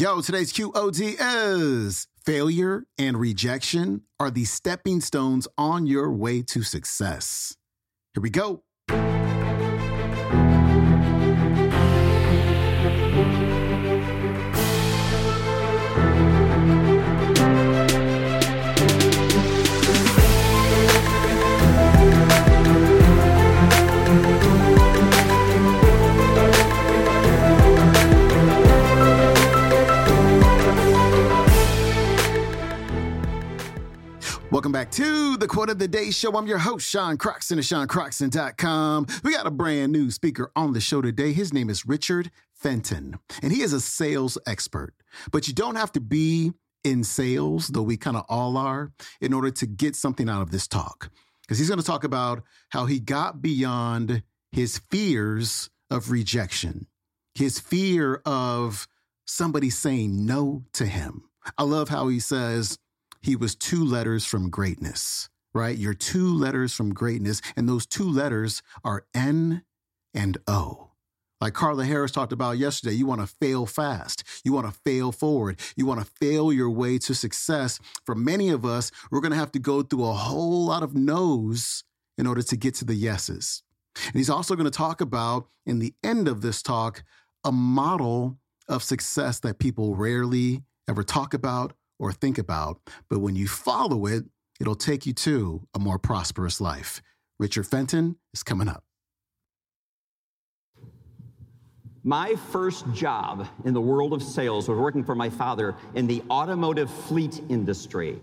Yo, today's QOD is failure and rejection are the stepping stones on your way to success. Here we go. Welcome back to the Quote of the Day Show. I'm your host, Sean Croxton of SeanCroxton.com. We got a brand new speaker on the show today. His name is Richard Fenton, and he is a sales expert. But you don't have to be in sales, though we kind of all are, in order to get something out of this talk. Because he's going to talk about how he got beyond his fears of rejection, his fear of somebody saying no to him. I love how he says, he was two letters from greatness, right? You're two letters from greatness, and those two letters are N and O. Like Carla Harris talked about yesterday, you want to fail fast. You want to fail forward. You want to fail your way to success. For many of us, we're going to have to go through a whole lot of no's in order to get to the yeses. And he's also going to talk about, in the end of this talk, a model of success that people rarely ever talk about or think about, but when you follow it, it'll take you to a more prosperous life. Richard Fenton is coming up. My first job in the world of sales was working for my father in the automotive fleet industry.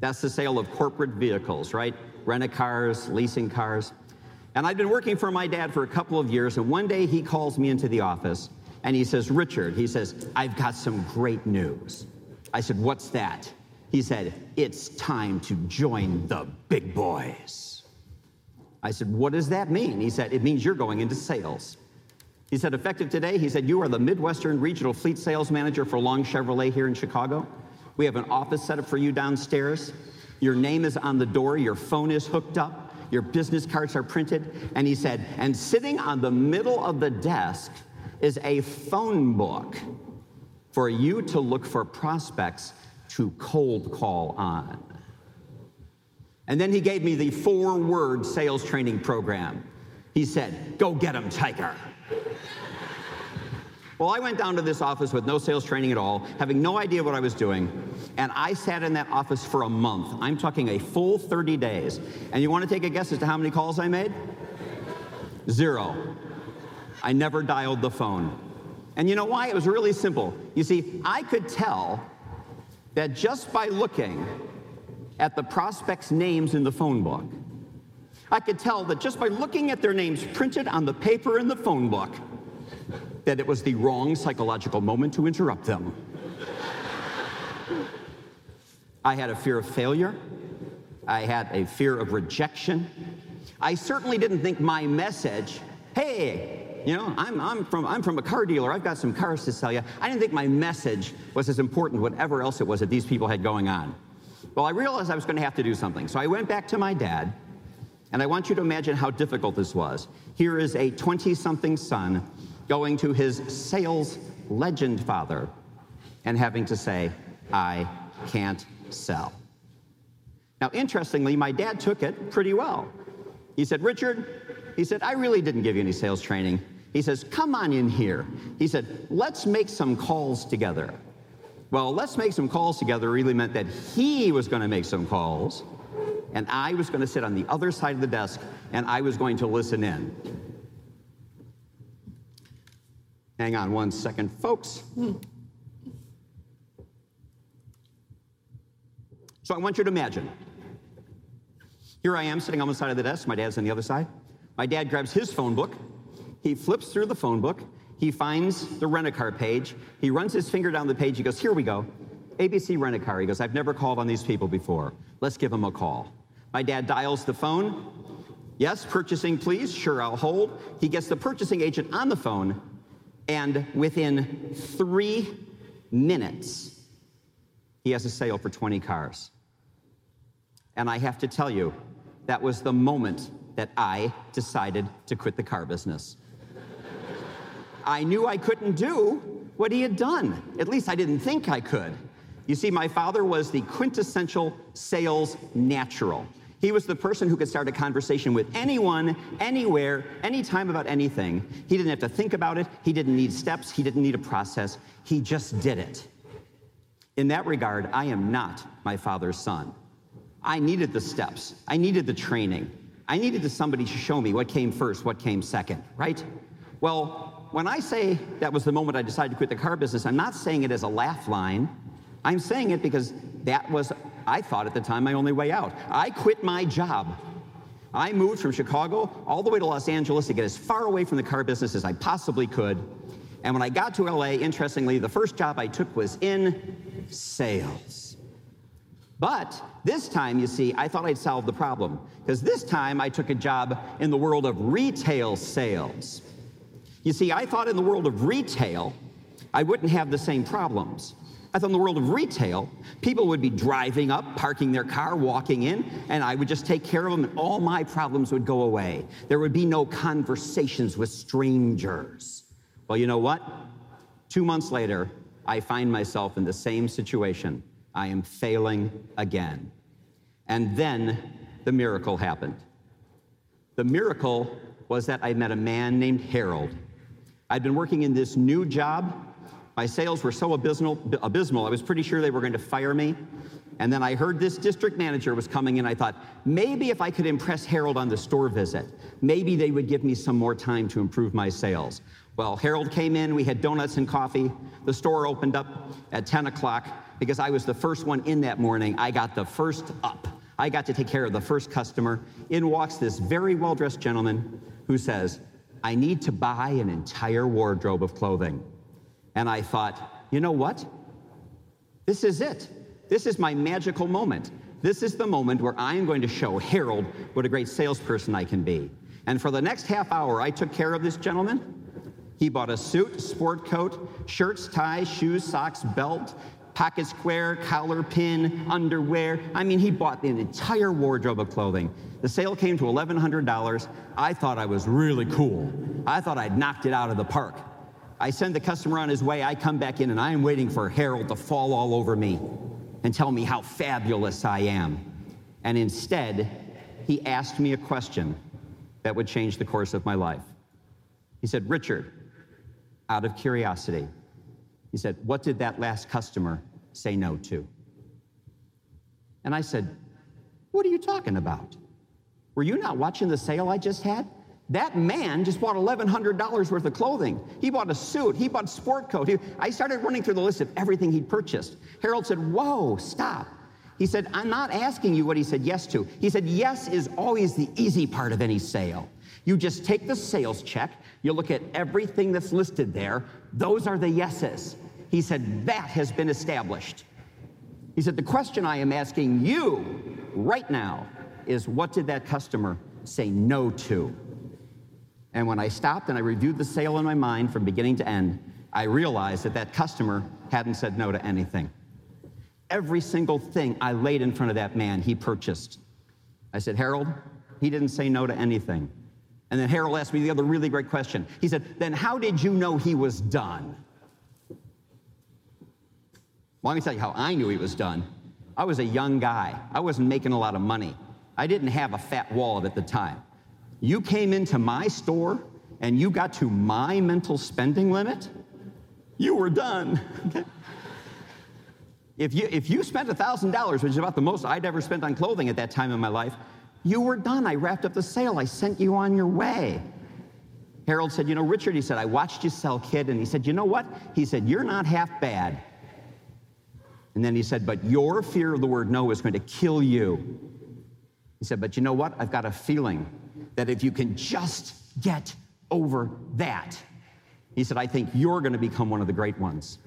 That's the sale of corporate vehicles, right? Rent cars, leasing cars. And I'd been working for my dad for a couple of years, and one day he calls me into the office and he says, Richard, he says, I've got some great news. I said, What's that? He said, It's time to join the big boys. I said, What does that mean? He said, It means you're going into sales. He said, Effective today, he said, You are the Midwestern Regional Fleet Sales Manager for Long Chevrolet here in Chicago. We have an office set up for you downstairs. Your name is on the door, your phone is hooked up, your business cards are printed. And he said, And sitting on the middle of the desk is a phone book for you to look for prospects to cold call on. And then he gave me the four word sales training program. He said, Go get them, Tiger. Well, I went down to this office with no sales training at all, having no idea what I was doing, and I sat in that office for a month. I'm talking a full 30 days. And you want to take a guess as to how many calls I made? Zero. I never dialed the phone. And you know why? It was really simple. You see, I could tell that just by looking at the prospects' names in the phone book, I could tell that just by looking at their names printed on the paper in the phone book, that it was the wrong psychological moment to interrupt them. I had a fear of failure. I had a fear of rejection. I certainly didn't think my message, hey, you know, I'm, I'm, from, I'm from a car dealer. I've got some cars to sell you. I didn't think my message was as important, whatever else it was that these people had going on. Well, I realized I was going to have to do something. So I went back to my dad, and I want you to imagine how difficult this was. Here is a 20 something son going to his sales legend father and having to say, I can't sell. Now, interestingly, my dad took it pretty well. He said, Richard, he said, I really didn't give you any sales training. He says, Come on in here. He said, Let's make some calls together. Well, let's make some calls together really meant that he was going to make some calls, and I was going to sit on the other side of the desk, and I was going to listen in. Hang on one second, folks. So I want you to imagine. Here I am sitting on the side of the desk, my dad's on the other side. My dad grabs his phone book, he flips through the phone book. He finds the rent-a-car page. He runs his finger down the page. He goes, here we go. ABC Rent-A-Car. He goes, I've never called on these people before. Let's give them a call. My dad dials the phone. Yes, purchasing, please. Sure, I'll hold. He gets the purchasing agent on the phone, and within three minutes, he has a sale for 20 cars. And I have to tell you, that was the moment that I decided to quit the car business. I knew I couldn't do what he had done. At least I didn't think I could. You see, my father was the quintessential sales natural. He was the person who could start a conversation with anyone, anywhere, anytime about anything. He didn't have to think about it. He didn't need steps. He didn't need a process. He just did it. In that regard, I am not my father's son. I needed the steps. I needed the training. I needed somebody to show me what came first, what came second, right? Well, when I say that was the moment I decided to quit the car business, I'm not saying it as a laugh line. I'm saying it because that was, I thought at the time, my only way out. I quit my job. I moved from Chicago all the way to Los Angeles to get as far away from the car business as I possibly could. And when I got to LA, interestingly, the first job I took was in sales. But this time, you see, I thought I'd solved the problem because this time I took a job in the world of retail sales. You see, I thought in the world of retail, I wouldn't have the same problems. I thought in the world of retail, people would be driving up, parking their car, walking in, and I would just take care of them, and all my problems would go away. There would be no conversations with strangers. Well, you know what? Two months later, I find myself in the same situation. I am failing again. And then the miracle happened. The miracle was that I met a man named Harold. I'd been working in this new job my sales were so abysmal, abysmal, I was pretty sure they were going to fire me. And then I heard this district manager was coming in. I thought, maybe if I could impress Harold on the store visit, maybe they would give me some more time to improve my sales. Well, Harold came in, we had donuts and coffee. The store opened up at 10 o'clock because I was the first one in that morning. I got the first up. I got to take care of the first customer. In walks this very well dressed gentleman who says, I need to buy an entire wardrobe of clothing. And I thought, you know what? This is it. This is my magical moment. This is the moment where I'm going to show Harold what a great salesperson I can be. And for the next half hour, I took care of this gentleman. He bought a suit, sport coat, shirts, ties, shoes, socks, belt, pocket square, collar pin, underwear. I mean, he bought an entire wardrobe of clothing. The sale came to $1,100. I thought I was really cool. I thought I'd knocked it out of the park. I send the customer on his way. I come back in and I am waiting for Harold to fall all over me and tell me how fabulous I am. And instead, he asked me a question that would change the course of my life. He said, Richard, out of curiosity, he said, What did that last customer say no to? And I said, What are you talking about? Were you not watching the sale I just had? That man just bought $1,100 worth of clothing. He bought a suit. He bought a sport coat. He, I started running through the list of everything he'd purchased. Harold said, Whoa, stop. He said, I'm not asking you what he said yes to. He said, Yes is always the easy part of any sale. You just take the sales check, you look at everything that's listed there. Those are the yeses. He said, That has been established. He said, The question I am asking you right now is what did that customer say no to? And when I stopped and I reviewed the sale in my mind from beginning to end, I realized that that customer hadn't said no to anything. Every single thing I laid in front of that man, he purchased. I said, Harold, he didn't say no to anything. And then Harold asked me the other really great question. He said, Then how did you know he was done? Well, let me tell you how I knew he was done. I was a young guy, I wasn't making a lot of money. I didn't have a fat wallet at the time. You came into my store and you got to my mental spending limit, you were done. if, you, if you spent $1,000, which is about the most I'd ever spent on clothing at that time in my life, you were done. I wrapped up the sale. I sent you on your way. Harold said, You know, Richard, he said, I watched you sell kid. And he said, You know what? He said, You're not half bad. And then he said, But your fear of the word no is going to kill you. He said, But you know what? I've got a feeling that if you can just get over that, he said, I think you're going to become one of the great ones.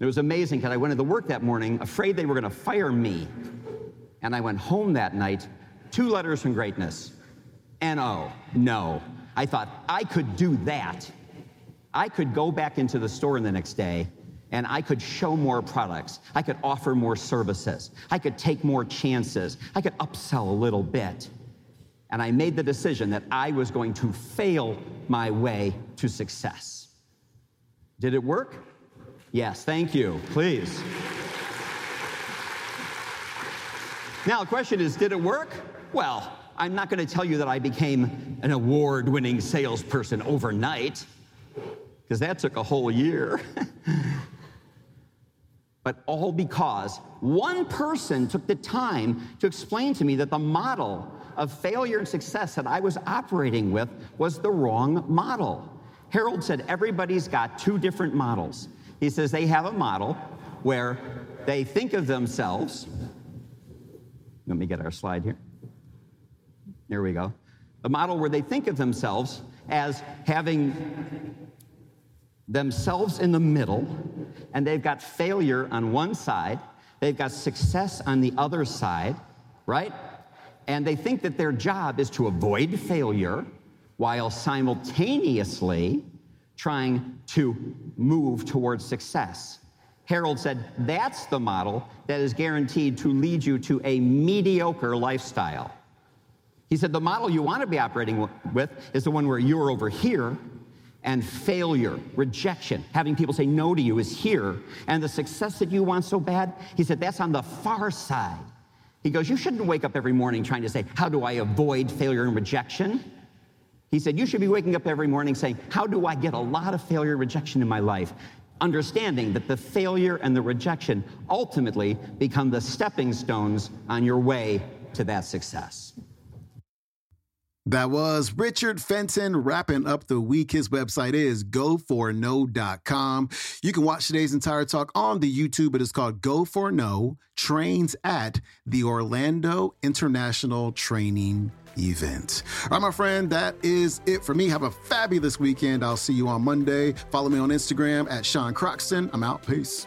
It was amazing because I went into work that morning afraid they were going to fire me. And I went home that night, two letters from greatness. N-O, oh, no. I thought I could do that. I could go back into the store the next day and I could show more products. I could offer more services. I could take more chances. I could upsell a little bit and I made the decision that I was going to fail my way to success. Did it work? Yes, thank you. Please. Now, the question is did it work? Well, I'm not going to tell you that I became an award winning salesperson overnight, because that took a whole year. but all because one person took the time to explain to me that the model of failure and success that I was operating with was the wrong model. Harold said everybody's got two different models. He says they have a model where they think of themselves. Let me get our slide here. There we go. A model where they think of themselves as having themselves in the middle, and they've got failure on one side, they've got success on the other side, right? And they think that their job is to avoid failure while simultaneously trying to move towards success. Harold said that's the model that is guaranteed to lead you to a mediocre lifestyle. He said the model you want to be operating with is the one where you're over here and failure, rejection, having people say no to you is here, and the success that you want so bad, he said that's on the far side. He goes, You shouldn't wake up every morning trying to say, How do I avoid failure and rejection? He said, You should be waking up every morning saying, How do I get a lot of failure and rejection in my life? Understanding that the failure and the rejection ultimately become the stepping stones on your way to that success. That was Richard Fenton wrapping up the week. His website is go4no.com. You can watch today's entire talk on the YouTube. It is called Go for No Trains at the Orlando International Training Event. All right, my friend, that is it for me. Have a fabulous weekend. I'll see you on Monday. Follow me on Instagram at Sean Croxton. I'm out. Peace.